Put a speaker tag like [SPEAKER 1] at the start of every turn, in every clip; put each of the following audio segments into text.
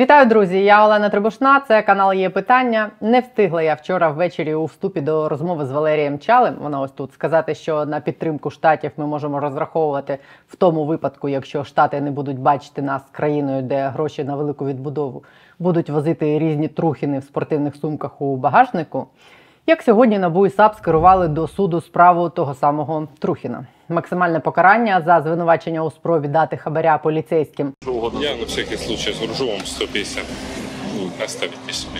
[SPEAKER 1] Вітаю, друзі! Я Олена Трибушна. Це канал є питання. Не встигла я вчора ввечері у вступі до розмови з Валерієм Чалем. Вона ось тут сказати, що на підтримку штатів ми можемо розраховувати в тому випадку, якщо штати не будуть бачити нас країною, де гроші на велику відбудову будуть возити різні трухіни в спортивних сумках у багажнику. Як сьогодні НАБУ і САП скерували до суду справу того самого Трухіна Максимальне покарання за звинувачення у спробі дати хабаря поліцейським
[SPEAKER 2] Я на всякий случай загружу вам 150. Ну, оставите себе.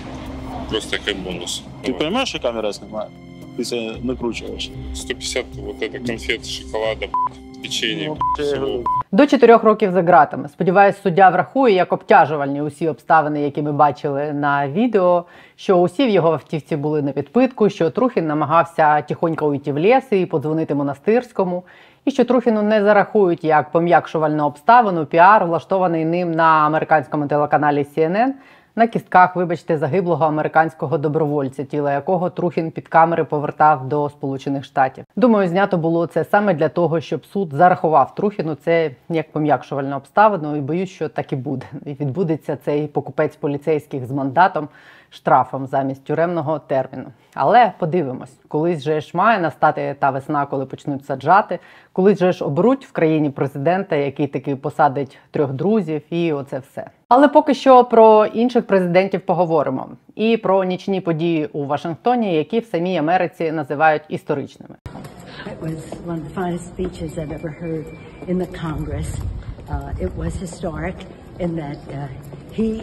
[SPEAKER 2] Просто как бонус.
[SPEAKER 3] Ты понимаешь, что камера снимает? Ты себя накручиваешь.
[SPEAKER 2] 150 вот это конфет, шоколада, блядь, печенье,
[SPEAKER 3] Ну,
[SPEAKER 1] До чотирьох років за ґратами. Сподіваюсь, суддя врахує як обтяжувальні усі обставини, які ми бачили на відео. Що усі в його автівці були на підпитку, що Трухін намагався тихонько уйти в ліс і подзвонити монастирському, і що Трухіну не зарахують як пом'якшувальну обставину піар, влаштований ним на американському телеканалі CNN, на кістках, вибачте, загиблого американського добровольця, тіла якого Трухін під камери повертав до Сполучених Штатів. Думаю, знято було це саме для того, щоб суд зарахував Трухіну це як пом'якшувальну обставину, і боюсь, що так і буде. І відбудеться цей покупець поліцейських з мандатом штрафом замість тюремного терміну. Але подивимось, колись же ж має настати та весна, коли почнуть саджати, колись же ж оберуть в країні президента, який таки посадить трьох друзів, і оце все. Але поки що про інших президентів поговоримо і про нічні події у Вашингтоні, які в самій Америці називають історичними.
[SPEAKER 4] Uh,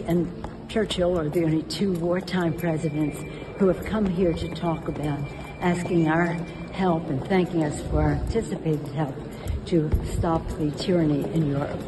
[SPEAKER 4] uh, Churchill are the only two wartime presidents who have come here to talk about asking our help and thanking us for our anticipated help to stop the tyranny in Europe.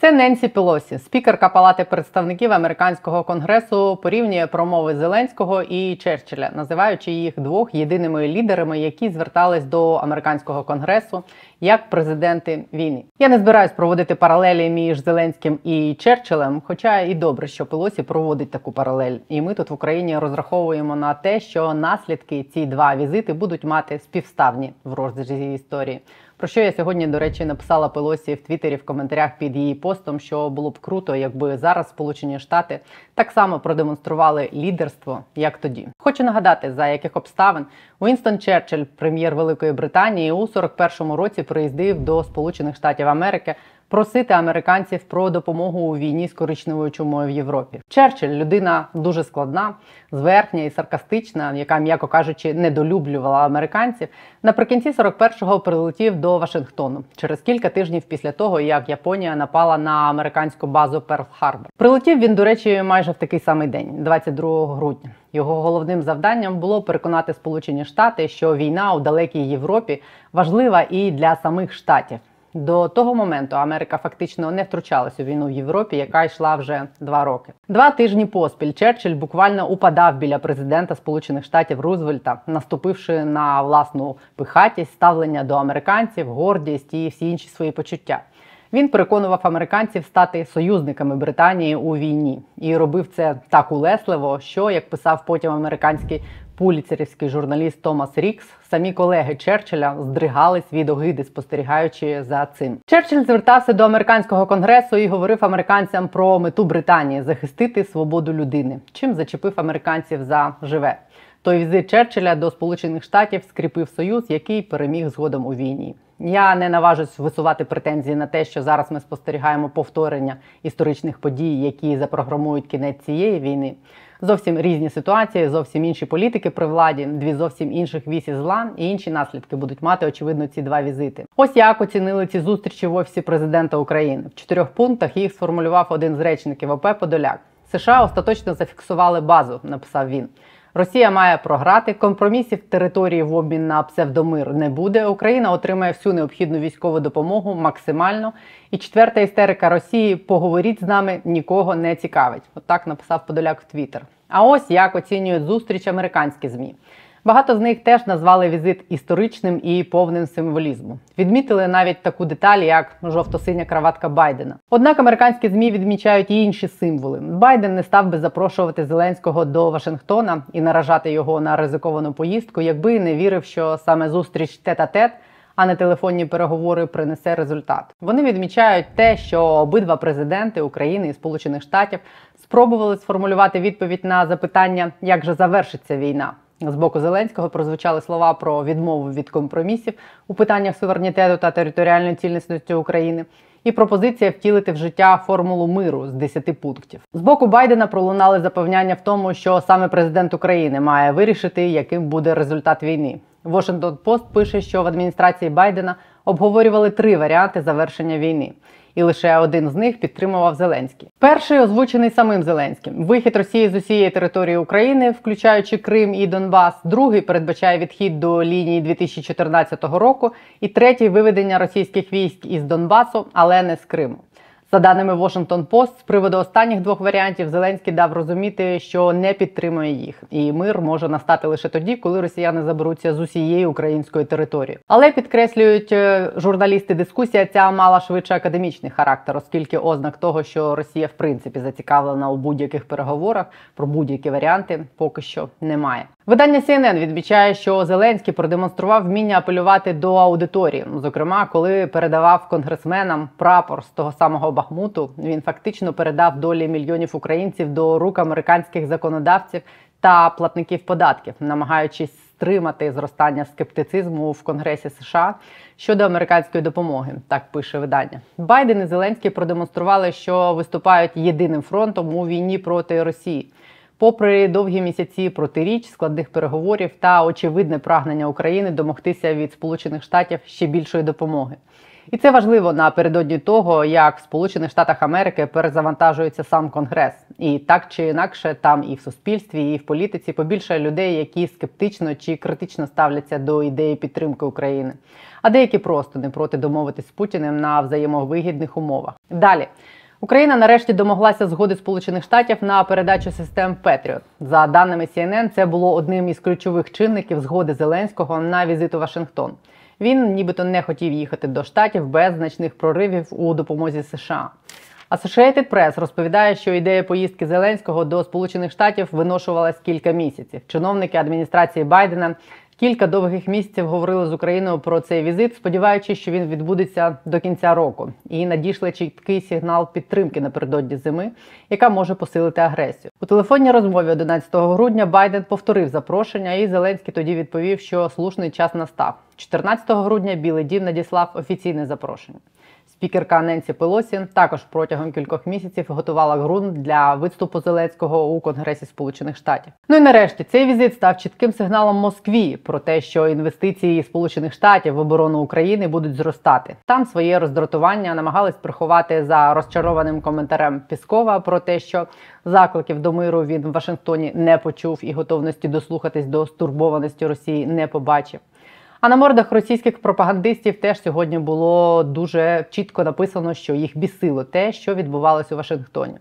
[SPEAKER 1] Це Ненсі Пелосі, спікерка Палати представників американського конгресу, порівнює промови Зеленського і Черчилля, називаючи їх двох єдиними лідерами, які звертались до американського конгресу як президенти війни. Я не збираюсь проводити паралелі між Зеленським і Черчиллем, хоча і добре, що Пелосі проводить таку паралель. І ми тут в Україні розраховуємо на те, що наслідки ці два візити будуть мати співставні в розрізі історії. Про що я сьогодні, до речі, написала Пелосі в Твіттері в коментарях під її постом, що було б круто, якби зараз Сполучені Штати так само продемонстрували лідерство, як тоді. Хочу нагадати, за яких обставин Уінстон Черчилль, прем'єр Великої Британії, у 41-му році приїздив до Сполучених Штатів Америки. Просити американців про допомогу у війні з коричневою чумою в Європі. Черчилль людина дуже складна, зверхня і саркастична, яка, м'яко кажучи, недолюблювала американців. Наприкінці 41-го прилетів до Вашингтону через кілька тижнів після того, як Японія напала на американську базу Перл Харбор. Прилетів він, до речі, майже в такий самий день, 22 грудня. Його головним завданням було переконати Сполучені Штати, що війна у далекій Європі важлива і для самих штатів. До того моменту Америка фактично не втручалася у війну в Європі, яка йшла вже два роки. Два тижні поспіль Черчилль буквально упадав біля президента Сполучених Штатів Рузвельта, наступивши на власну пихатість, ставлення до американців, гордість і всі інші свої почуття. Він переконував американців стати союзниками Британії у війні і робив це так улесливо, що як писав потім американський пуліцерівський журналіст Томас Рікс, самі колеги Черчилля здригались від огиди, спостерігаючи за цим. Черчилль звертався до американського конгресу і говорив американцям про мету Британії захистити свободу людини, чим зачепив американців за живе. Той візит Черчилля до Сполучених Штатів скріпив союз, який переміг згодом у війні. Я не наважусь висувати претензії на те, що зараз ми спостерігаємо повторення історичних подій, які запрограмують кінець цієї війни. Зовсім різні ситуації, зовсім інші політики при владі, дві зовсім інших вісі зла і інші наслідки будуть мати очевидно ці два візити. Ось як оцінили ці зустрічі в офісі президента України. В чотирьох пунктах їх сформулював один з речників ОП Подоляк. США остаточно зафіксували базу, написав він. Росія має програти компромісів території в обмін на псевдомир не буде. Україна отримає всю необхідну військову допомогу максимально. І четверта істерика Росії поговоріть з нами нікого не цікавить. Отак написав Подоляк в Твіттер. А ось як оцінюють зустріч американські змі. Багато з них теж назвали візит історичним і повним символізму. Відмітили навіть таку деталь, як жовто-синя краватка Байдена. Однак американські змі відмічають і інші символи. Байден не став би запрошувати Зеленського до Вашингтона і наражати його на ризиковану поїздку, якби не вірив, що саме зустріч тет-а-тет а не телефонні переговори принесе результат. Вони відмічають те, що обидва президенти України і Сполучених Штатів спробували сформулювати відповідь на запитання, як же завершиться війна. З боку Зеленського прозвучали слова про відмову від компромісів у питаннях суверенітету та територіальної цілісності України. І пропозиція втілити в життя формулу миру з 10 пунктів. З боку Байдена пролунали запевняння в тому, що саме президент України має вирішити, яким буде результат війни. Washington Post пише, що в адміністрації Байдена обговорювали три варіанти завершення війни, і лише один з них підтримував Зеленський. Перший озвучений самим Зеленським: вихід Росії з усієї території України, включаючи Крим і Донбас. Другий передбачає відхід до лінії 2014 року. І третій виведення російських військ із Донбасу, але не з Криму. За даними Washington Post, з приводу останніх двох варіантів Зеленський дав розуміти, що не підтримує їх, і мир може настати лише тоді, коли росіяни заберуться з усієї української території. Але підкреслюють е, журналісти, дискусія ця мала швидше академічний характер, оскільки ознак того, що Росія в принципі зацікавлена у будь-яких переговорах про будь-які варіанти, поки що немає. Видання CNN відмічає, що Зеленський продемонстрував вміння апелювати до аудиторії. Зокрема, коли передавав конгресменам прапор з того самого Бахмуту, він фактично передав долі мільйонів українців до рук американських законодавців та платників податків, намагаючись стримати зростання скептицизму в Конгресі США щодо американської допомоги. Так пише видання. Байден і Зеленський продемонстрували, що виступають єдиним фронтом у війні проти Росії. Попри довгі місяці протиріч, складних переговорів та очевидне прагнення України домогтися від Сполучених Штатів ще більшої допомоги. І це важливо напередодні того, як в Сполучених Штатах Америки перезавантажується сам Конгрес, і так чи інакше, там і в суспільстві, і в політиці побільшає людей, які скептично чи критично ставляться до ідеї підтримки України, а деякі просто не проти домовитись з Путіним на взаємовигідних умовах. Далі. Україна нарешті домоглася згоди Сполучених Штатів на передачу систем Петріот. За даними CNN, це було одним із ключових чинників згоди Зеленського на візит у Вашингтон. Він нібито не хотів їхати до штатів без значних проривів у допомозі США. Associated Press розповідає, що ідея поїздки Зеленського до Сполучених Штатів виношувалась кілька місяців. Чиновники адміністрації Байдена кілька довгих місяців говорили з Україною про цей візит, сподіваючись, що він відбудеться до кінця року, і надійшли чіткий сигнал підтримки напередодні зими, яка може посилити агресію. У телефонній розмові 11 грудня Байден повторив запрошення, і Зеленський тоді відповів, що слушний час настав. 14 грудня Білий Дім надіслав офіційне запрошення. Спікерка Ненсі Пелосі також протягом кількох місяців готувала ґрунт для виступу Зеленського у Конгресі Сполучених Штатів. Ну і нарешті цей візит став чітким сигналом Москві про те, що інвестиції Сполучених Штатів в оборону України будуть зростати. Там своє роздратування намагались приховати за розчарованим коментарем Піскова про те, що закликів до миру він в Вашингтоні не почув і готовності дослухатись до стурбованості Росії не побачив. А на мордах російських пропагандистів теж сьогодні було дуже чітко написано, що їх бісило те, що відбувалося у Вашингтоні.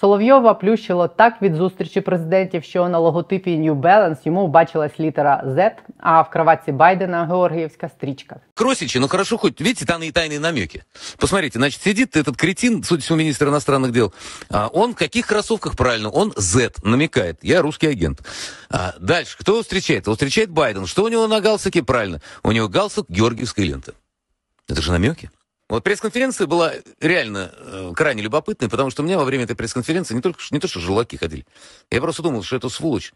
[SPEAKER 1] Соловйова плющило так від зустрічі президентів, що на логотипі New Balance йому бачилась літера Z, а в кроватці Байдена Георгіївська стрічка.
[SPEAKER 5] Кросичи, ну хорошо, хоть, видите, там и тайные намеки. Посмотрите, значит, сидит этот кретин, судя по всему, министр иностранных дел. А, он в каких кроссовках правильно? Он Z намекает. Я русский агент. А, дальше, кто его встречает? Его встречает Байден. Что у него на галстуке? Правильно. У него галстук Георгиевской ленты. Это же намеки. Вот пресс-конференция была реально э, крайне любопытной, потому что у меня во время этой пресс-конференции не, только, не то, что желаки ходили. Я просто думал, что эту сволочь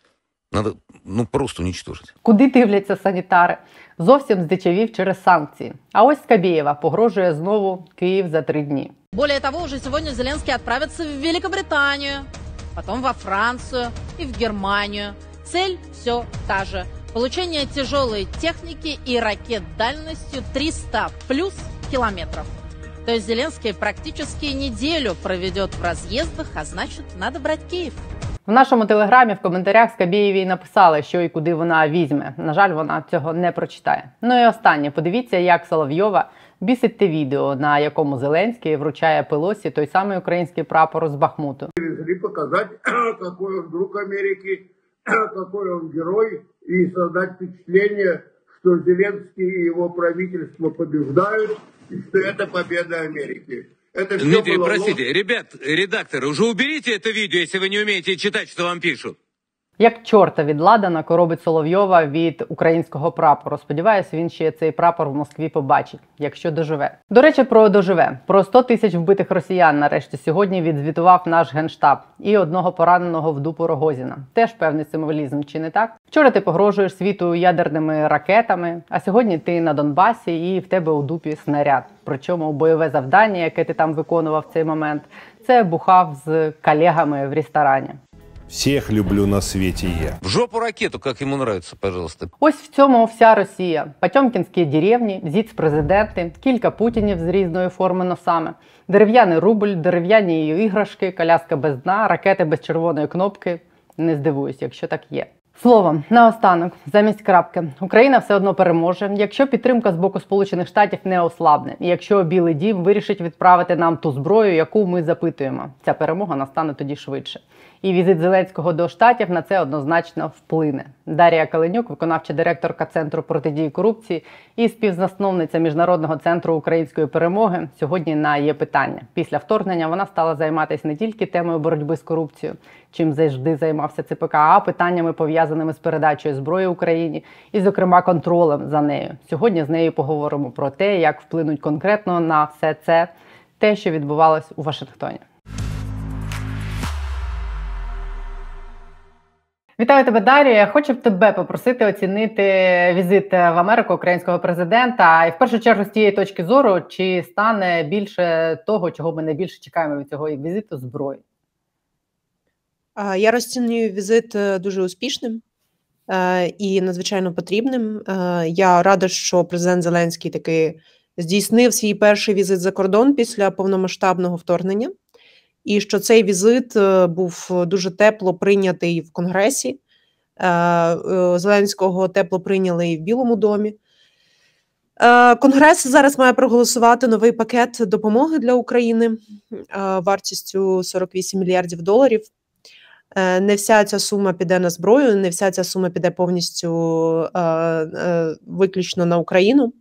[SPEAKER 5] надо ну, просто уничтожить.
[SPEAKER 1] Куди дивляться санітари? Зовсім здичавів через санкції. А ось Скабєєва погрожує знову Київ за три дні.
[SPEAKER 6] Более того, уже сегодня Зеленский отправится в Великобританию, потом во Францию и в Германию. Цель все та же. Получение тяжелой техники и ракет дальностью 300 плюс километров. То есть Зеленский практически неделю проведет в разъездах, а значит, надо брать Киев.
[SPEAKER 1] В нашому телеграмі в коментарях Скабєєвій написали, що і куди вона візьме. На жаль, вона цього не прочитає. Ну і останнє, подивіться, як Соловйова бісить те відео, на якому Зеленський вручає Пелосі той самий український прапор з Бахмуту.
[SPEAKER 7] привезли показать, какой он друг Америки, какой он герой, и создать впечатление, что Зеленский и его правительство побеждают, и что это победа Америки. Это все
[SPEAKER 5] Дмитрий,
[SPEAKER 7] было
[SPEAKER 5] простите, ребят, редакторы, уже уберите это видео, если вы не умеете читать, что вам пишут.
[SPEAKER 1] Як чорта від Ладана коробить Соловйова від українського прапору. Сподіваюсь, він ще цей прапор в Москві побачить, якщо доживе. До речі, про доживе про 100 тисяч вбитих росіян. Нарешті сьогодні відзвітував наш генштаб і одного пораненого в дупу Рогозіна. Теж певний символізм, чи не так? Вчора ти погрожуєш світу ядерними ракетами, а сьогодні ти на Донбасі і в тебе у дупі снаряд. Причому бойове завдання, яке ти там виконував в цей момент, це бухав з колегами в ресторані.
[SPEAKER 8] Всех люблю на свете я.
[SPEAKER 5] В жопу ракету, как ему нравится, пожалуйста.
[SPEAKER 1] Ось в цьому вся Росія. Потьомкінські деревні, зіц-президенти, кілька путінів з різної форми носами, дерев'яний рубль, дерев'яні іграшки, коляска без дна, ракети без червоної кнопки. Не здивуюсь, якщо так є. Словом, наостанок, замість крапки, Україна все одно переможе, якщо підтримка з боку Сполучених Штатів не ослабне, і якщо Білий Дім вирішить відправити нам ту зброю, яку ми запитуємо. Ця перемога настане тоді швидше. І візит Зеленського до штатів на це однозначно вплине. Дарія Каленюк, виконавча директорка Центру протидії корупції і співзасновниця міжнародного центру української перемоги. Сьогодні на є питання. Після вторгнення вона стала займатися не тільки темою боротьби з корупцією, чим завжди займався ЦПК, а питаннями пов'язаними з передачею зброї Україні і, зокрема, контролем за нею. Сьогодні з нею поговоримо про те, як вплинуть конкретно на все це, те, що відбувалось у Вашингтоні. Вітаю тебе, Дар'я. Я хочу б тебе попросити оцінити візит в Америку українського президента. І в першу чергу з тієї точки зору, чи стане більше того, чого ми найбільше чекаємо від цього візиту зброї?
[SPEAKER 9] Я розцінюю візит е, дуже успішним е, і надзвичайно потрібним. Е, Я рада, що президент Зеленський таки здійснив свій перший візит за кордон після повномасштабного вторгнення, і що цей візит е, був дуже тепло прийнятий в Конгресі. Е, е, Зеленського тепло прийняли і в Білому домі. Е, Конгрес зараз має проголосувати новий пакет допомоги для України е, вартістю 48 мільярдів доларів. Е, Не вся ця сума піде на зброю, не вся ця сума піде повністю е, е, виключно на Україну.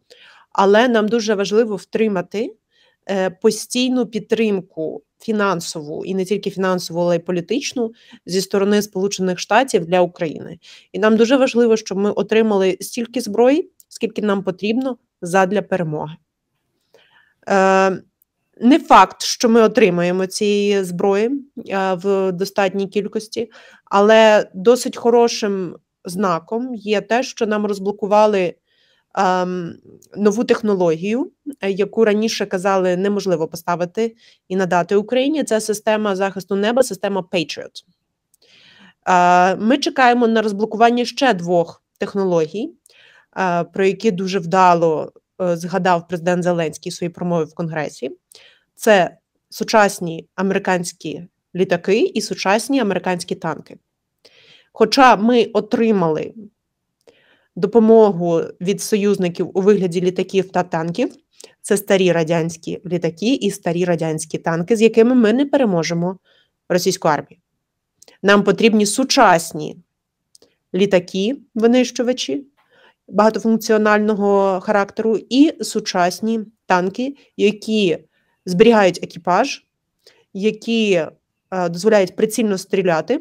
[SPEAKER 9] Але нам дуже важливо втримати е, постійну підтримку фінансову і не тільки фінансову, але й політичну зі сторони Сполучених Штатів для України. І нам дуже важливо, щоб ми отримали стільки зброї, скільки нам потрібно задля перемоги. Е, не факт, що ми отримаємо цієї зброї е, в достатній кількості, але досить хорошим знаком є те, що нам розблокували ем, нову технологію, яку раніше казали неможливо поставити і надати Україні. Це система захисту неба, система Patriot. Е, Ми чекаємо на розблокування ще двох технологій, е, про які дуже вдало е, згадав президент Зеленський у своїй промові в Конгресі. Це сучасні американські літаки і сучасні американські танки. Хоча ми отримали допомогу від союзників у вигляді літаків та танків, це старі радянські літаки і старі радянські танки, з якими ми не переможемо російську армію. Нам потрібні сучасні літаки, винищувачі багатофункціонального характеру, і сучасні танки, які зберігають екіпаж, які е, дозволяють прицільно стріляти,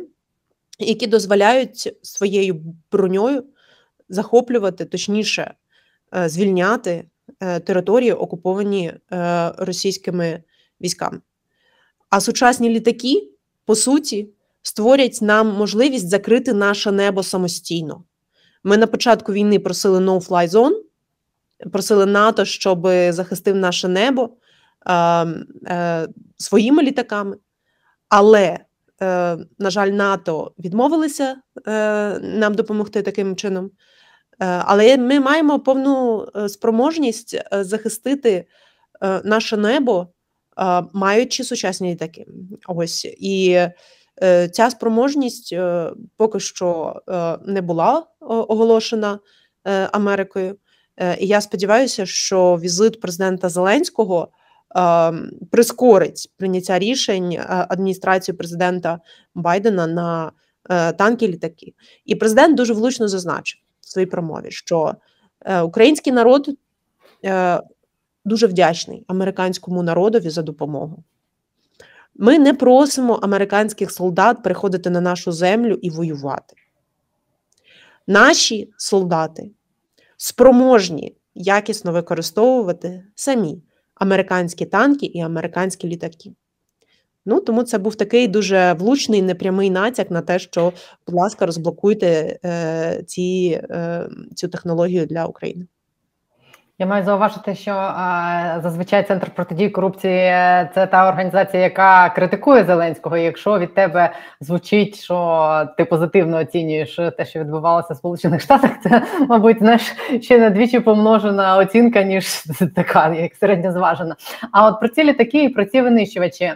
[SPEAKER 9] які дозволяють своєю броньою захоплювати, точніше, е, звільняти території, окуповані е, російськими військами. А сучасні літаки, по суті, створять нам можливість закрити наше небо самостійно. Ми на початку війни просили no-fly zone, просили НАТО, щоб захистив наше небо е, е, своїми літаками. Але, е, на жаль, НАТО відмовилися е, нам допомогти таким чином. Е, але ми маємо повну е, спроможність е, захистити наше небо, маючи сучасні літаки. Ось і ця спроможність поки що не була оголошена Америкою. І я сподіваюся, що візит президента Зеленського прискорить прийняття рішень адміністрації президента Байдена на танки літаки. І президент дуже влучно зазначив своїй промові, що е, український народ е, дуже вдячний американському народові за допомогу. Ми не просимо американських солдат приходити на нашу землю і воювати. Наші солдати спроможні якісно використовувати самі американські танки і американські літаки. Ну тому це був такий дуже влучний непрямий натяк на те, що, будь ласка, розблокуйте е, ці, е, цю технологію для України.
[SPEAKER 1] Я маю зауважити, що а, зазвичай центр протидії корупції це та організація, яка критикує Зеленського. І Якщо від тебе звучить, що ти позитивно оцінюєш те, що відбувалося в Сполучених Штатах, це мабуть знаєш, ще на двічі помножена оцінка, ніж така, як середньозважена. А от про ці літаки і про ці винищувачі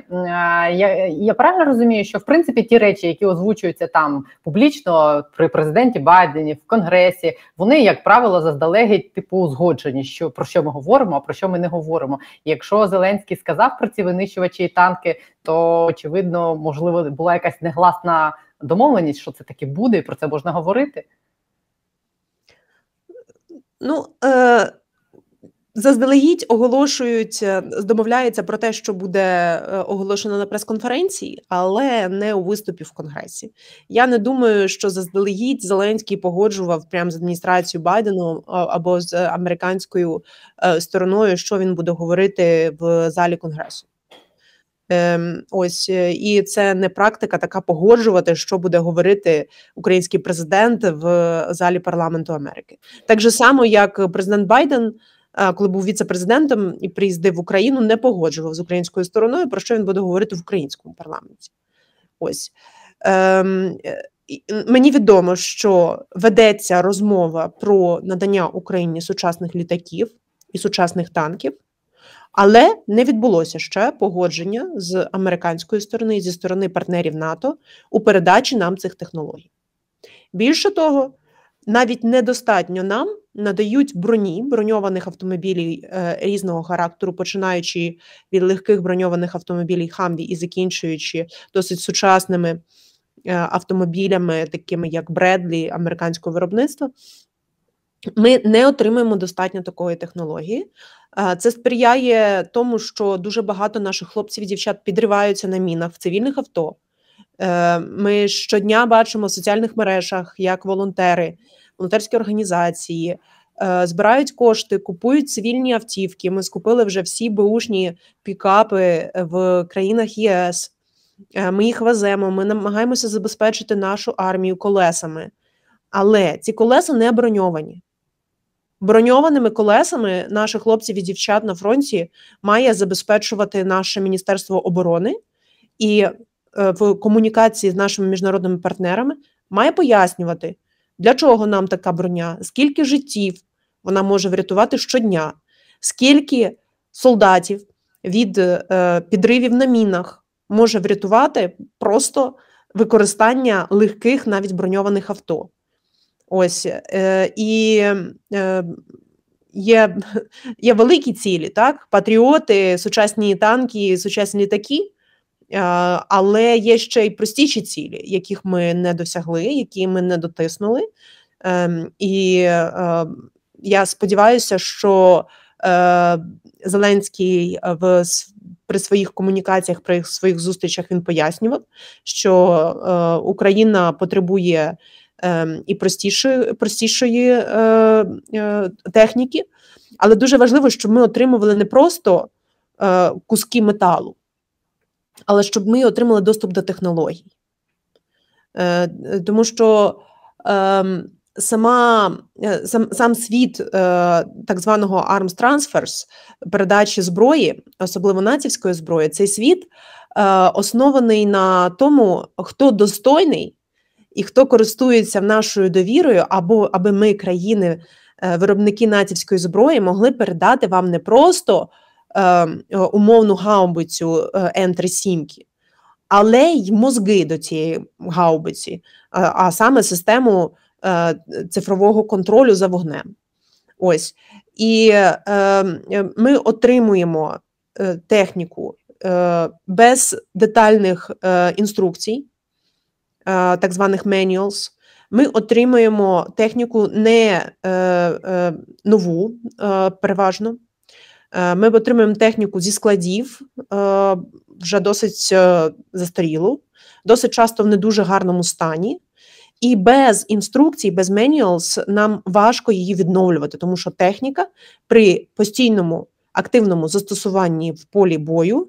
[SPEAKER 1] я, я правильно розумію, що в принципі ті речі, які озвучуються там публічно при президенті Байдені в Конгресі, вони як правило заздалегідь типу узгоджені що про що ми говоримо, а про що ми не говоримо. Якщо Зеленський сказав про ці винищувачі і танки, то очевидно, можливо, була якась негласна домовленість, що це таки буде, і про це можна говорити.
[SPEAKER 9] Ну, е, Заздалегідь оголошують, е, домовляються про те, що буде е, оголошено на прес-конференції, але не у виступі в Конгресі. Я не думаю, що заздалегідь Зеленський погоджував прямо з адміністрацією Байдену або з американською е, стороною, що він буде говорити в залі Конгресу. Ем, ось і це не практика така погоджувати, що буде говорити український президент в залі парламенту Америки. Так же само, як президент Байден коли був віце-президентом і приїздив в Україну, не погоджував з українською стороною, про що він буде говорити в українському парламенті. Ось ем, мені відомо, що ведеться розмова про надання Україні сучасних літаків і сучасних танків. Але не відбулося ще погодження з американської сторони і зі сторони партнерів НАТО у передачі нам цих технологій. Більше того, навіть недостатньо нам надають броні броньованих автомобілів е, різного характеру, починаючи від легких броньованих автомобілів Хамві і закінчуючи досить сучасними е, автомобілями, такими як Бредлі американського виробництва. Ми не отримуємо достатньо такої технології. Е, це сприяє тому, що дуже багато наших хлопців і дівчат підриваються на мінах в цивільних авто. Ми щодня бачимо в соціальних мережах, як волонтери волонтерські організації. Е, збирають кошти, купують цивільні автівки. Ми скупили вже всі беушні пікапи в країнах ЄС. Е, ми їх веземо, ми намагаємося забезпечити нашу армію колесами. Але ці колеса не броньовані. Броньованими колесами наших хлопців і дівчат на фронті має забезпечувати наше Міністерство оборони і е, в комунікації з нашими міжнародними партнерами має пояснювати, для чого нам така броня? Скільки життів вона може врятувати щодня? Скільки солдатів від е, підривів на мінах може врятувати просто використання легких, навіть броньованих авто? Ось е, і е, є є великі цілі, так? Патріоти, сучасні танки, сучасні літаки. Е, але є ще й простіші цілі, яких ми не досягли, які ми не дотиснули. Ем, і е, я сподіваюся, що е, Зеленський в при своїх комунікаціях, при своїх зустрічах він пояснював, що Україна потребує ем, і простішої, простішої техніки, але дуже важливо, щоб ми отримували не просто куски металу але щоб ми отримали доступ до технологій. Е, Тому що е, сама, е, сам сам світ е, так званого Arms Transfers, передачі зброї, особливо націвської зброї, цей світ е, оснований на тому, хто достойний і хто користується нашою довірою, або аби ми, країни, е, виробники націвської зброї, могли передати вам не просто. Ем, е, умовну гаубицю Н-3 сімки, але й мозги до цієї гаубиці, а саме систему е, цифрового контролю за вогнем. Ось. І е, ми отримуємо техніку без детальних інструкцій, так званих manuals, ми отримуємо техніку не нову, переважно, Е, ми отримуємо техніку зі складів, е, вже досить е, застарілу, досить часто в не дуже гарному стані. І без інструкцій, без менюалс нам важко її відновлювати, тому що техніка при постійному активному застосуванні в полі бою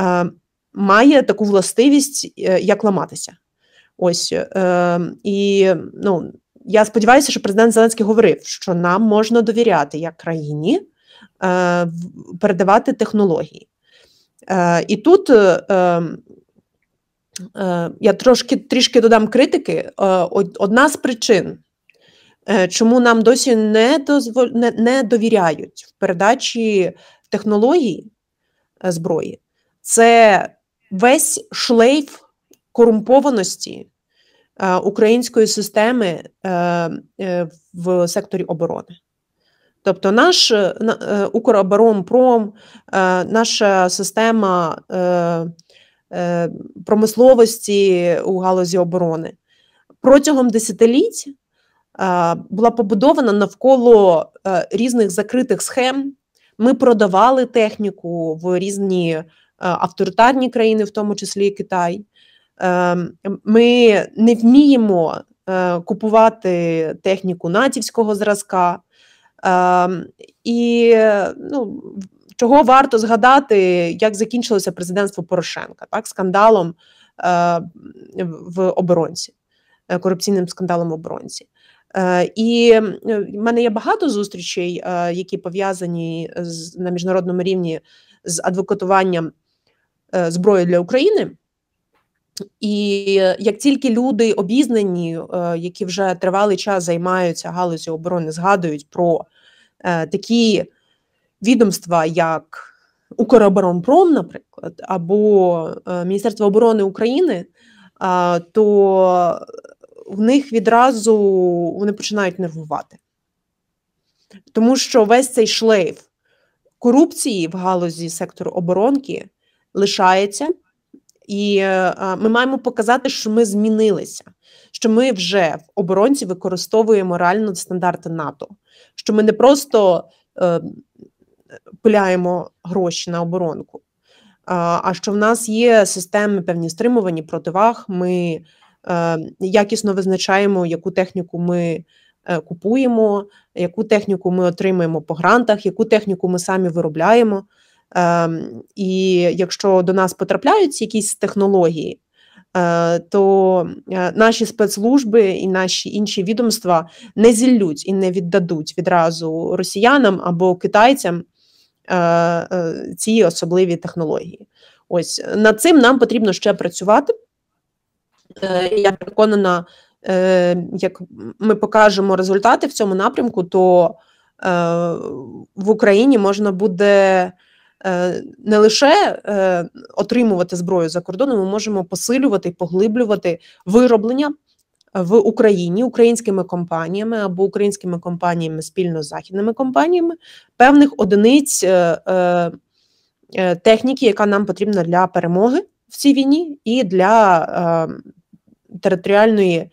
[SPEAKER 9] е, має таку властивість, е, як ламатися. Ось е, і ну, я сподіваюся, що президент Зеленський говорив, що нам можна довіряти як країні е, передавати технології. Е, І тут е, е, я трошки трішки додам критики. Е, одна з причин, е, чому нам досі не, дозвол... не, довіряють в передачі технологій е, зброї, це весь шлейф корумпованості е, української системи е, е, в секторі оборони. Тобто наш е, е, Укроборонпром, е, наша система промисловості у галузі оборони протягом десятиліть була побудована навколо різних закритих схем. Ми продавали техніку в різні авторитарні країни, в тому числі Китай. Ми не вміємо купувати техніку натівського зразка. Ем, і ну, чого варто згадати, як закінчилося президентство Порошенка, так, скандалом е, в оборонці, е, корупційним скандалом в оборонці. І в мене є багато зустрічей, які пов'язані з на міжнародному рівні з адвокатуванням зброї для України. І як тільки люди обізнані, е, які вже тривалий час займаються галузю оборони, згадують про е, такі відомства, як Укроборонпром, наприклад, або е, Міністерство оборони України, то в них відразу вони починають нервувати. Тому що весь цей шлейф корупції в галузі сектору оборонки лишається. І е, ми маємо показати, що ми змінилися, що ми вже в оборонці використовуємо реально стандарти НАТО, що ми не просто е, пиляємо гроші на оборонку, а, а що в нас є системи певні стримувані противаг. Ми е, якісно визначаємо, яку техніку ми. Е, купуємо, яку техніку ми отримуємо по грантах, яку техніку ми самі виробляємо. Ем, і якщо до нас потрапляють якісь технології, то е, наші спецслужби і наші інші відомства не зіллють і не віддадуть відразу росіянам або китайцям е, ці особливі технології. Ось над цим нам потрібно ще працювати. Я переконана, як ми покажемо результати в цьому напрямку, то в Україні можна буде. Е, не лише е, отримувати зброю за кордоном, ми можемо посилювати і поглиблювати вироблення в Україні українськими компаніями або українськими компаніями спільно з західними компаніями певних одиниць е, техніки, яка нам потрібна для перемоги в цій війні, і для територіальної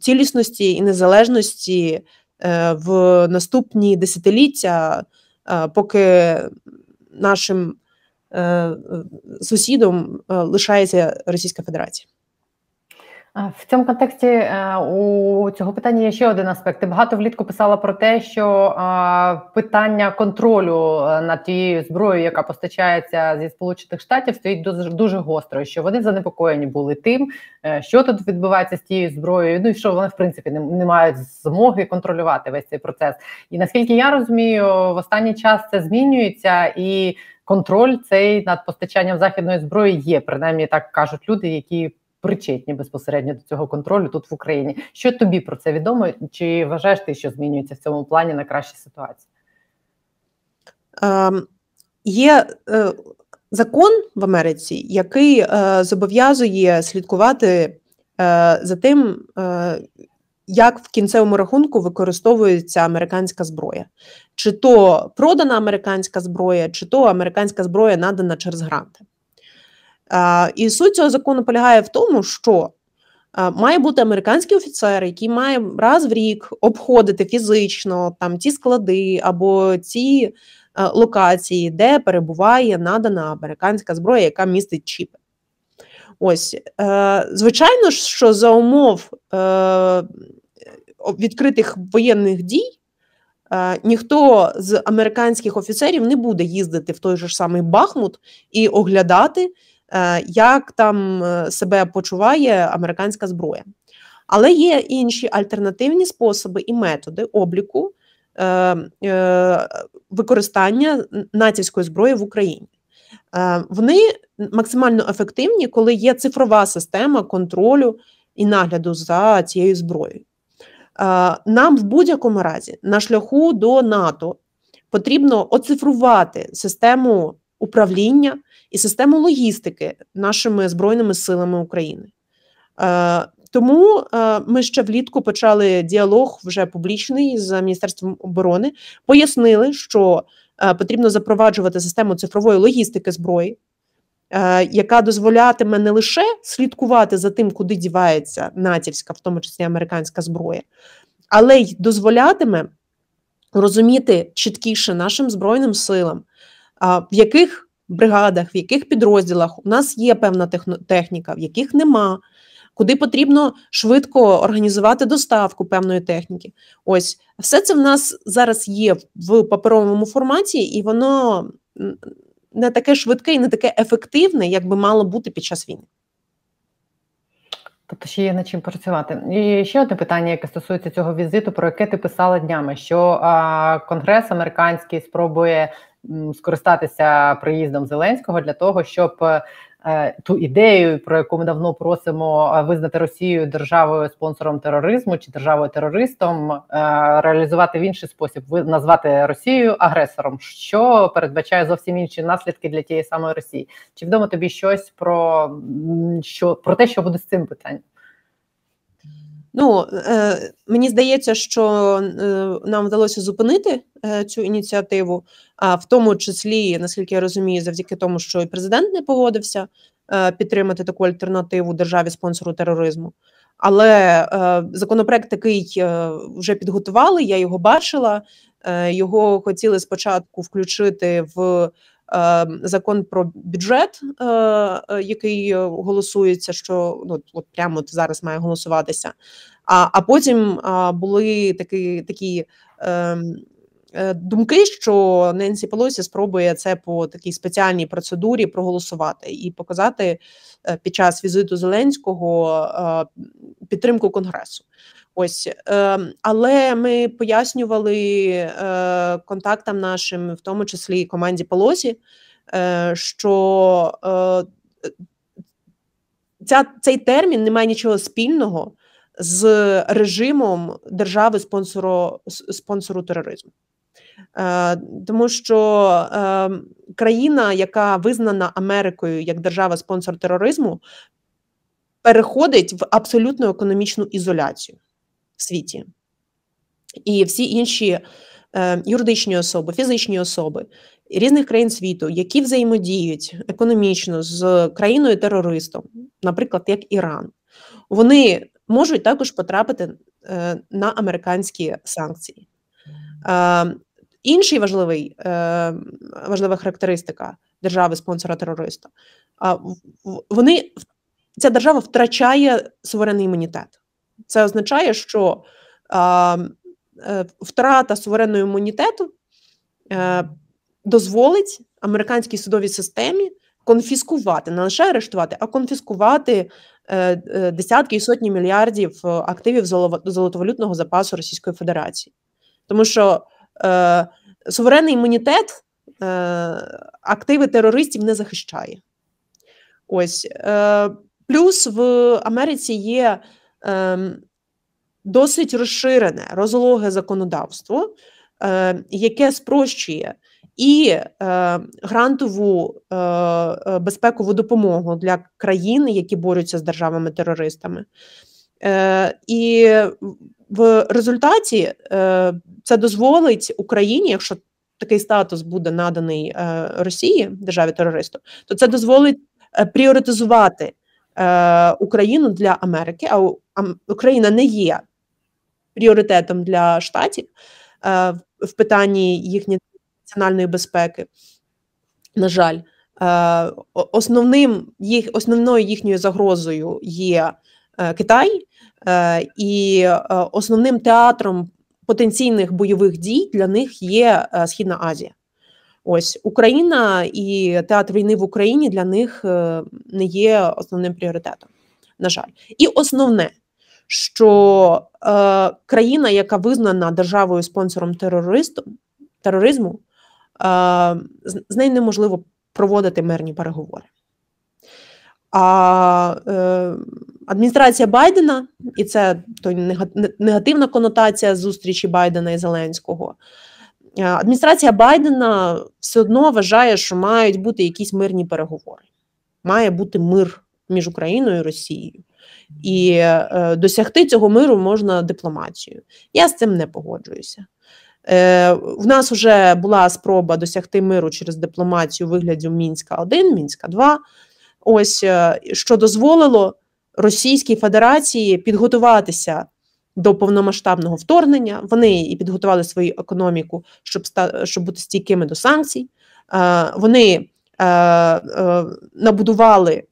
[SPEAKER 9] цілісності і незалежності в наступні десятиліття. Поки нашим е, сусідом е, лишається Російська Федерація.
[SPEAKER 1] В цьому контексті е, у цього питання є ще один аспект. Ти багато влітку писала про те, що питання контролю над тією зброєю, яка постачається зі сполучених штатів, стоїть дуже дуже гостро. Що вони занепокоєні були тим, що тут відбувається з тією зброєю. Ну і що вони в принципі не, не мають змоги контролювати весь цей процес. І наскільки я розумію, в останній час це змінюється і. Контроль цей над постачанням західної зброї є, принаймні так кажуть люди, які причетні безпосередньо до цього контролю тут в Україні. Що тобі про це відомо? Чи вважаєш ти, що змінюється в цьому плані на кращі ситуації?
[SPEAKER 9] Е, Є е, закон в Америці, який е, зобов'язує слідкувати е, за тим, е, як в кінцевому рахунку використовується американська зброя, чи то продана американська зброя, чи то американська зброя надана через гранти. І суть цього закону полягає в тому, що має бути американський офіцер, який має раз в рік обходити фізично там ті склади або ті локації, де перебуває надана американська зброя, яка містить чіпи. Ось, е, звичайно що за умов е, відкритих воєнних дій е, ніхто з американських офіцерів не буде їздити в той же ж самий Бахмут і оглядати, е, як там е, себе почуває американська зброя. Але є інші альтернативні способи і методи обліку е, е, використання натівської зброї в Україні. Е, Вони максимально ефективні, коли є цифрова система контролю і нагляду за цією зброєю. Е, Нам в будь-якому разі на шляху до НАТО потрібно оцифрувати систему управління і систему логістики нашими збройними силами України. Е, Тому е, ми ще влітку почали діалог вже публічний з Міністерством оборони, пояснили, що е, потрібно запроваджувати систему цифрової логістики зброї, яка дозволятиме не лише слідкувати за тим, куди дівається натівська, в тому числі американська зброя, але й дозволятиме розуміти чіткіше нашим збройним силам, в яких бригадах, в яких підрозділах у нас є певна техніка, в яких нема. Куди потрібно швидко організувати доставку певної техніки. Ось все це в нас зараз є в паперовому форматі, і воно не таке швидке і не таке ефективне, як би мало бути під час війни.
[SPEAKER 1] Тобто ще є над чим працювати. І ще одне питання, яке стосується цього візиту, про яке ти писала днями, що а, Конгрес американський спробує скористатися приїздом Зеленського для того, щоб е, ту ідею, про яку ми давно просимо е, визнати Росію державою спонсором тероризму чи державою терористом, е, реалізувати в інший спосіб, назвати Росію агресором, що передбачає зовсім інші наслідки для тієї самої Росії. Чи відомо тобі щось про що про те, що буде з цим питанням?
[SPEAKER 9] Ну е, мені здається, що е, нам вдалося зупинити е, цю ініціативу, а в тому числі, наскільки я розумію, завдяки тому, що і президент не погодився е, підтримати таку альтернативу державі спонсору тероризму. Але законопроект такий вже підготували. Я його бачила. Його хотіли спочатку включити в закон про бюджет, е, е, який е, голосується, що ну от прямо от зараз має голосуватися. А, а потім були такі такі. Е, е, Думки, що Ненсі Пелосі спробує це по такій спеціальній процедурі проголосувати і показати е, під час візиту Зеленського е, підтримку Конгресу. Ось, е, але ми пояснювали е, контактам нашим, в тому числі і команді Пелосі, е, що е, ця, цей термін не має нічого спільного з режимом держави спонсору, спонсору тероризму. Е, тому що е, країна, яка визнана Америкою як держава-спонсор тероризму, переходить в абсолютну економічну ізоляцію світі. І всі інші е, юридичні особи, фізичні особи різних країн світу, які взаємодіють економічно з країною-терористом, наприклад, як Іран, вони можуть також потрапити е, на американські санкції. Е, інший важливий, е, важлива характеристика держави спонсора терориста. Вони ця держава втрачає суверенний імунітет. Це означає, що е, втрата суверенного імунітету е, дозволить американській судовій системі конфіскувати, не лише арештувати, а конфіскувати е, десятки і сотні мільярдів активів золотовалютного запасу Російської Федерації. Тому що е, суверенний імунітет е, активи терористів не захищає. Ось е, плюс в Америці є досить розширене розлоге законодавство, е, яке спрощує і е, грантову е, безпекову допомогу для країн, які борються з державами-терористами. Е, і в результаті е, це дозволить Україні, якщо такий статус буде наданий е, Росії, державі терористу, то це дозволить е, пріоритизувати е, Україну для Америки. А Україна не є пріоритетом для штатів е, в- питанні їхньої національної безпеки. На жаль, основним їх, основною їхньою загрозою є Китай, і основним театром потенційних бойових дій для них є Східна Азія. Ось Україна і театр війни в Україні для них не є основним пріоритетом. На жаль, і основне, що е, країна, яка визнана державою спонсором терористом, тероризму, е, з нею неможливо проводити мирні переговори. А е, адміністрація Байдена, і це той негативна конотація зустрічі Байдена і Зеленського. Е, адміністрація Байдена все одно вважає, що мають бути якісь мирні переговори. Має бути мир між Україною і Росією. І е, досягти цього миру можна дипломатією. Я з цим не погоджуюся. Е, В нас вже була спроба досягти миру через дипломатію вигляді Мінська 1, Мінська 2. Ось е, що дозволило Російській Федерації підготуватися до повномасштабного вторгнення. Вони і підготували свою економіку, щоб щоб бути стійкими до санкцій. Е, Вони е, е, набудували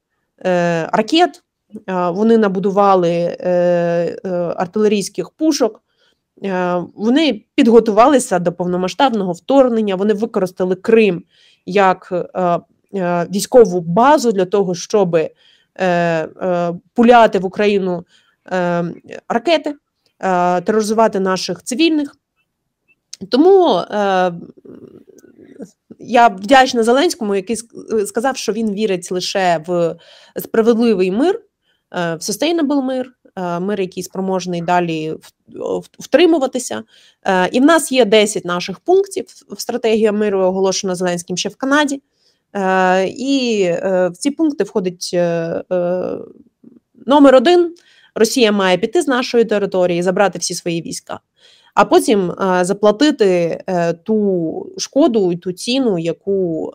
[SPEAKER 9] е, ракет. Вони набудували артилерійських пушок, вони підготувалися до повномасштабного вторгнення. Вони використали Крим як військову базу для того, щоб пуляти в Україну ракети, тероризувати наших цивільних. Тому я вдячна Зеленському, який сказав, що він вірить лише в справедливий мир. Е, в sustainable мир, е, мир, який спроможний далі втримуватися. Е, і в нас є 10 наших пунктів в стратегії миру, оголошена Зеленським ще в Канаді. І в ці пункти входить номер один: Росія має піти з нашої території, забрати всі свої війська. А потім заплатити ту шкоду і ту ціну, яку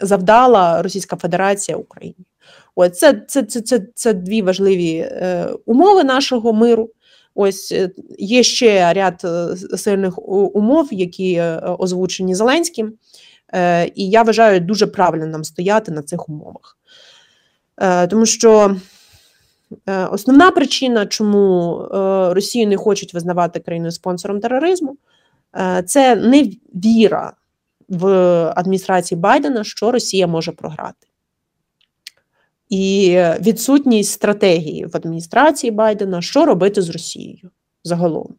[SPEAKER 9] завдала Російська Федерація Україні. Ось це це, це, це, це дві важливі е, умови нашого миру. Ось е, є ще ряд е, сильних умов, які е, озвучені Зеленським. Е, І я вважаю дуже правильно нам стояти на цих умовах. Е, Тому що е, основна причина, чому е, Росію не хочуть визнавати країною спонсором тероризму, е, це невіра в адміністрації Байдена, що Росія може програти і відсутність стратегії в адміністрації Байдена, що робити з Росією загалом.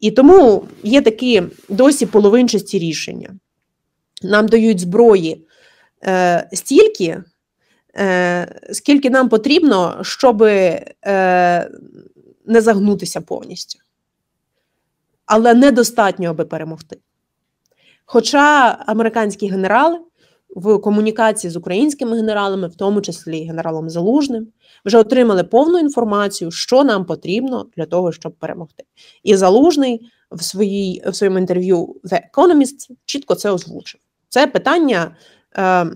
[SPEAKER 9] І тому є такі досі половинчасті рішення. Нам дають зброї е, стільки, е, скільки нам потрібно, щоб е, не загнутися повністю. Але недостатньо, аби перемогти. Хоча американські генерали в комунікації з українськими генералами, в тому числі генералом Залужним, вже отримали повну інформацію, що нам потрібно для того, щоб перемогти. І Залужний в своїй в своєму інтерв'ю The Economist чітко це озвучив. Це питання е,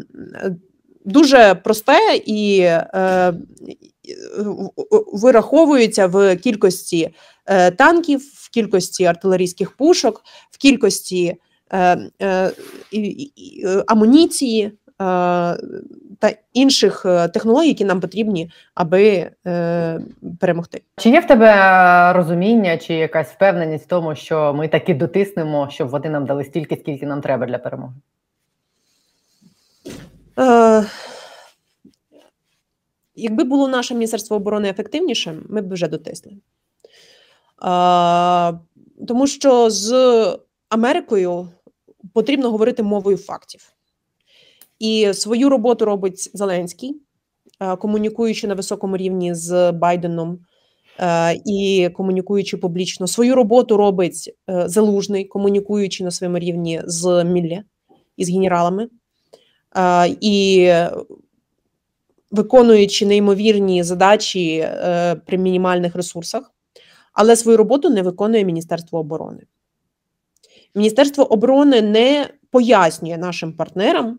[SPEAKER 9] дуже просте і е, вираховується в кількості е, танків, в кількості артилерійських пушок, в кількості Е, е, е, амуніції та інших технологій, які нам потрібні, аби перемогти.
[SPEAKER 1] Чи є в тебе розуміння чи якась впевненість в тому, що ми таки дотиснемо, щоб вони нам дали стільки, скільки нам треба для перемоги?
[SPEAKER 9] Е, Якби було наше Міністерство оборони ефективнішим, ми б вже дотисли. Е, тому що з Америкою потрібно говорити мовою фактів. І свою роботу робить Зеленський, е, комунікуючи на високому рівні з Байденом і комунікуючи публічно. Свою роботу робить Залужний, комунікуючи на своєму рівні з Мілле і з генералами. І виконуючи неймовірні задачі при мінімальних ресурсах, але свою роботу не виконує Міністерство оборони. Міністерство оборони не пояснює нашим партнерам,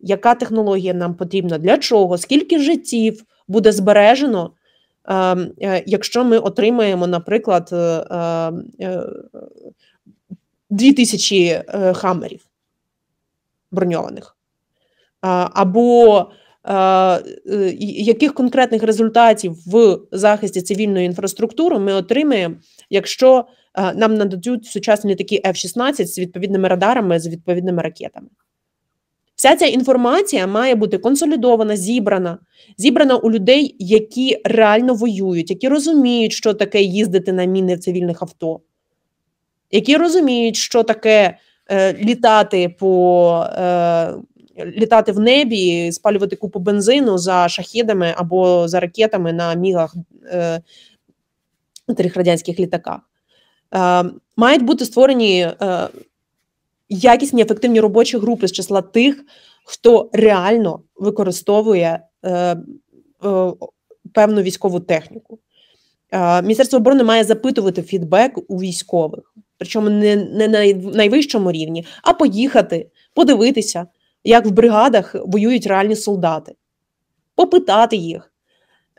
[SPEAKER 9] яка технологія нам потрібна, для чого, скільки життів буде збережено, ем, е, якщо ми отримаємо, наприклад, е, е, тисячі хамерів броньованих. Або яких конкретних результатів в захисті цивільної інфраструктури ми отримаємо, якщо нам нададуть сучасні літаки F-16 з відповідними радарами, з відповідними ракетами. Вся ця інформація має бути консолідована, зібрана, зібрана у людей, які реально воюють, які розуміють, що таке їздити на міни в цивільних авто, які розуміють, що таке е, літати по е, літати в небі, спалювати купу бензину за шахідами або за ракетами на мігах е, тих радянських літаках. Е, мають бути створені е, якісні ефективні робочі групи з числа тих, хто реально використовує е, певну військову техніку. Міністерство оборони має запитувати фідбек у військових, причому не, не на найвищому рівні, а поїхати, подивитися, як в бригадах воюють реальні солдати, попитати їх,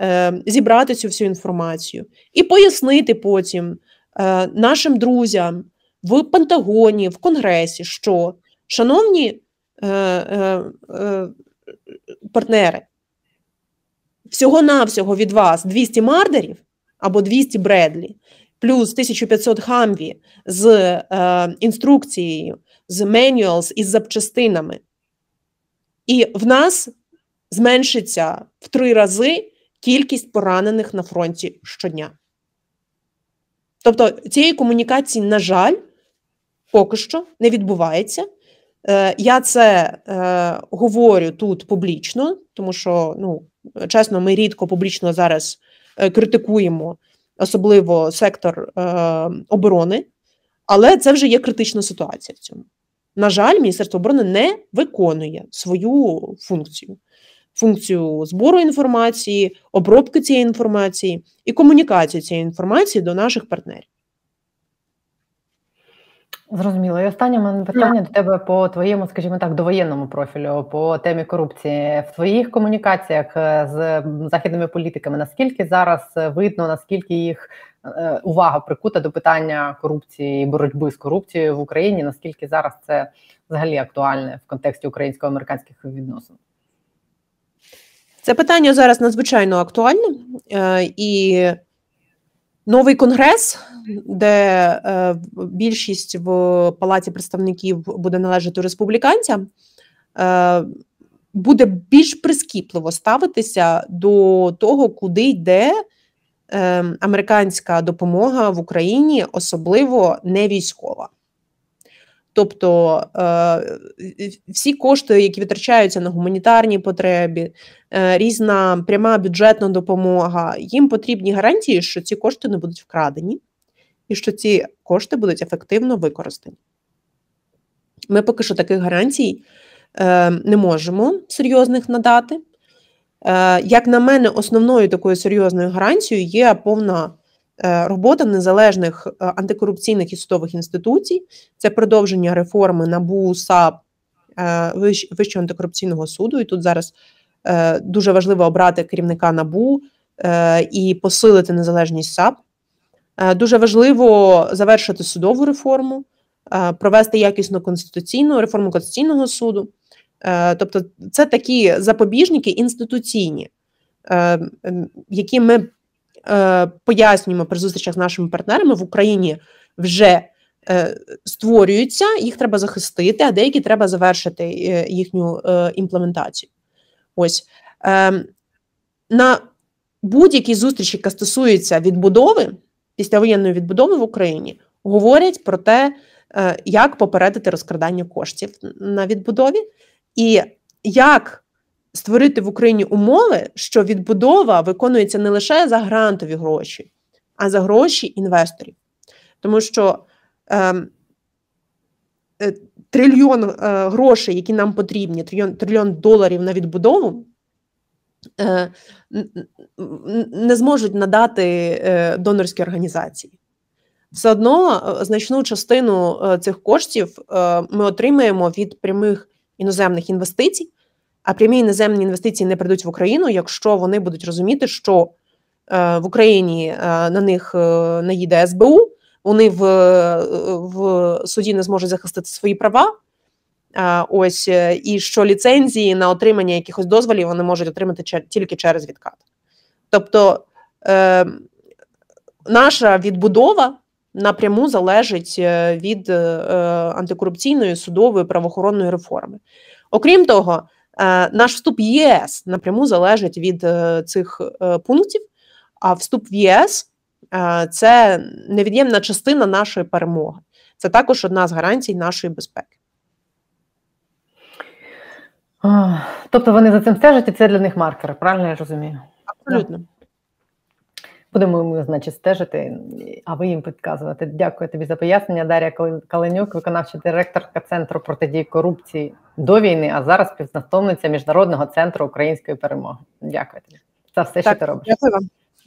[SPEAKER 9] е, зібрати цю всю інформацію і пояснити потім е, нашим друзям в Пентагоні, в Конгресі, що, шановні е, партнери, всього-навсього від вас 200 мардерів або 200 Бредлі, плюс 1500 хамві з е, інструкцією, з менюалс із запчастинами. І в нас зменшиться в три рази кількість поранених на фронті щодня. Тобто цієї комунікації, на жаль, поки що не відбувається. Е, я це е, говорю тут публічно, тому що, ну, чесно, ми рідко публічно зараз е, критикуємо, особливо сектор оборони, але це вже є критична ситуація в цьому. На жаль, Міністерство оборони не виконує свою функцію. Функцію збору інформації, обробки цієї інформації і комунікацію цієї інформації до наших партнерів.
[SPEAKER 1] Зрозуміло. І останнє мене питання до тебе по твоєму, скажімо так, довоєнному профілю, по темі корупції в твоїх комунікаціях е, з західними політиками. Наскільки зараз видно, наскільки їх е, увага прикута до питання корупції і боротьби з корупцією в Україні? Наскільки зараз це взагалі актуальне в контексті українсько-американських відносин?
[SPEAKER 9] Це питання зараз надзвичайно актуальне е, і. Новий конгрес, де е, більшість в палаті представників буде належати республіканцям, е, буде більш прискіпливо ставитися до того, куди йде е, американська допомога в Україні, особливо не військова. Тобто е, всі кошти, які витрачаються на гуманітарні потреби, е, різна пряма бюджетна допомога, їм потрібні гарантії, що ці кошти не будуть вкрадені, і що ці кошти будуть ефективно використані. Ми поки що таких гарантій е, не можемо серйозних надати. Як на мене, основною такою серйозною гарантією є повна Е, робота незалежних е, антикорупційних і судових інституцій, це продовження реформи НАБУ САП е, Вищого антикорупційного суду. І тут зараз дуже важливо обрати керівника НАБУ і посилити незалежність САП. Дуже важливо завершити судову реформу, провести якісну конституційну реформу Конституційного суду. Тобто, це такі запобіжники інституційні, які ми Е, пояснюємо при зустрічах з нашими партнерами в Україні вже е, створюються, їх треба захистити, а деякі треба завершити е, їхню імплементацію. Ось на будь-якій зустрічі, яка стосується відбудови, післявоєнної відбудови в Україні, говорять про те, як попередити розкрадання коштів на відбудові, і як створити в Україні умови, що відбудова виконується не лише за грантові гроші, а за гроші інвесторів. Тому що ем, е, трильйон е, грошей, які нам потрібні, трильйон, трильйон доларів на відбудову, е, не зможуть надати е, донорські організації. Все одно е, значну частину е, цих коштів ми отримаємо від прямих іноземних інвестицій, а прямі іноземні інвестиції не прийдуть в Україну, якщо вони будуть розуміти, що е, в Україні е, на них е, наїде СБУ, вони в, в суді не зможуть захистити свої права, Ось і що ліцензії на отримання якихось дозволів вони можуть отримати тільки через відкат. Тобто е, наша відбудова напряму залежить е, від е, е, антикорупційної судової правоохоронної реформи. Окрім того, наш вступ в ЄС напряму залежить від цих пунктів, а вступ в ЄС це невід'ємна частина нашої перемоги. Це також одна з гарантій нашої безпеки.
[SPEAKER 1] Тобто вони за цим стежать, і це для них маркери, правильно я розумію?
[SPEAKER 9] Абсолютно.
[SPEAKER 1] Будемо ми, значить, стежити, а ви їм підказувати. Дякую тобі за пояснення. Дар'я Каленюк, виконавча директорка Центру протидії корупції до війни, а зараз співзасновниця Міжнародного центру української перемоги. Дякую тобі за все, що ти робиш.
[SPEAKER 9] Дякую вам.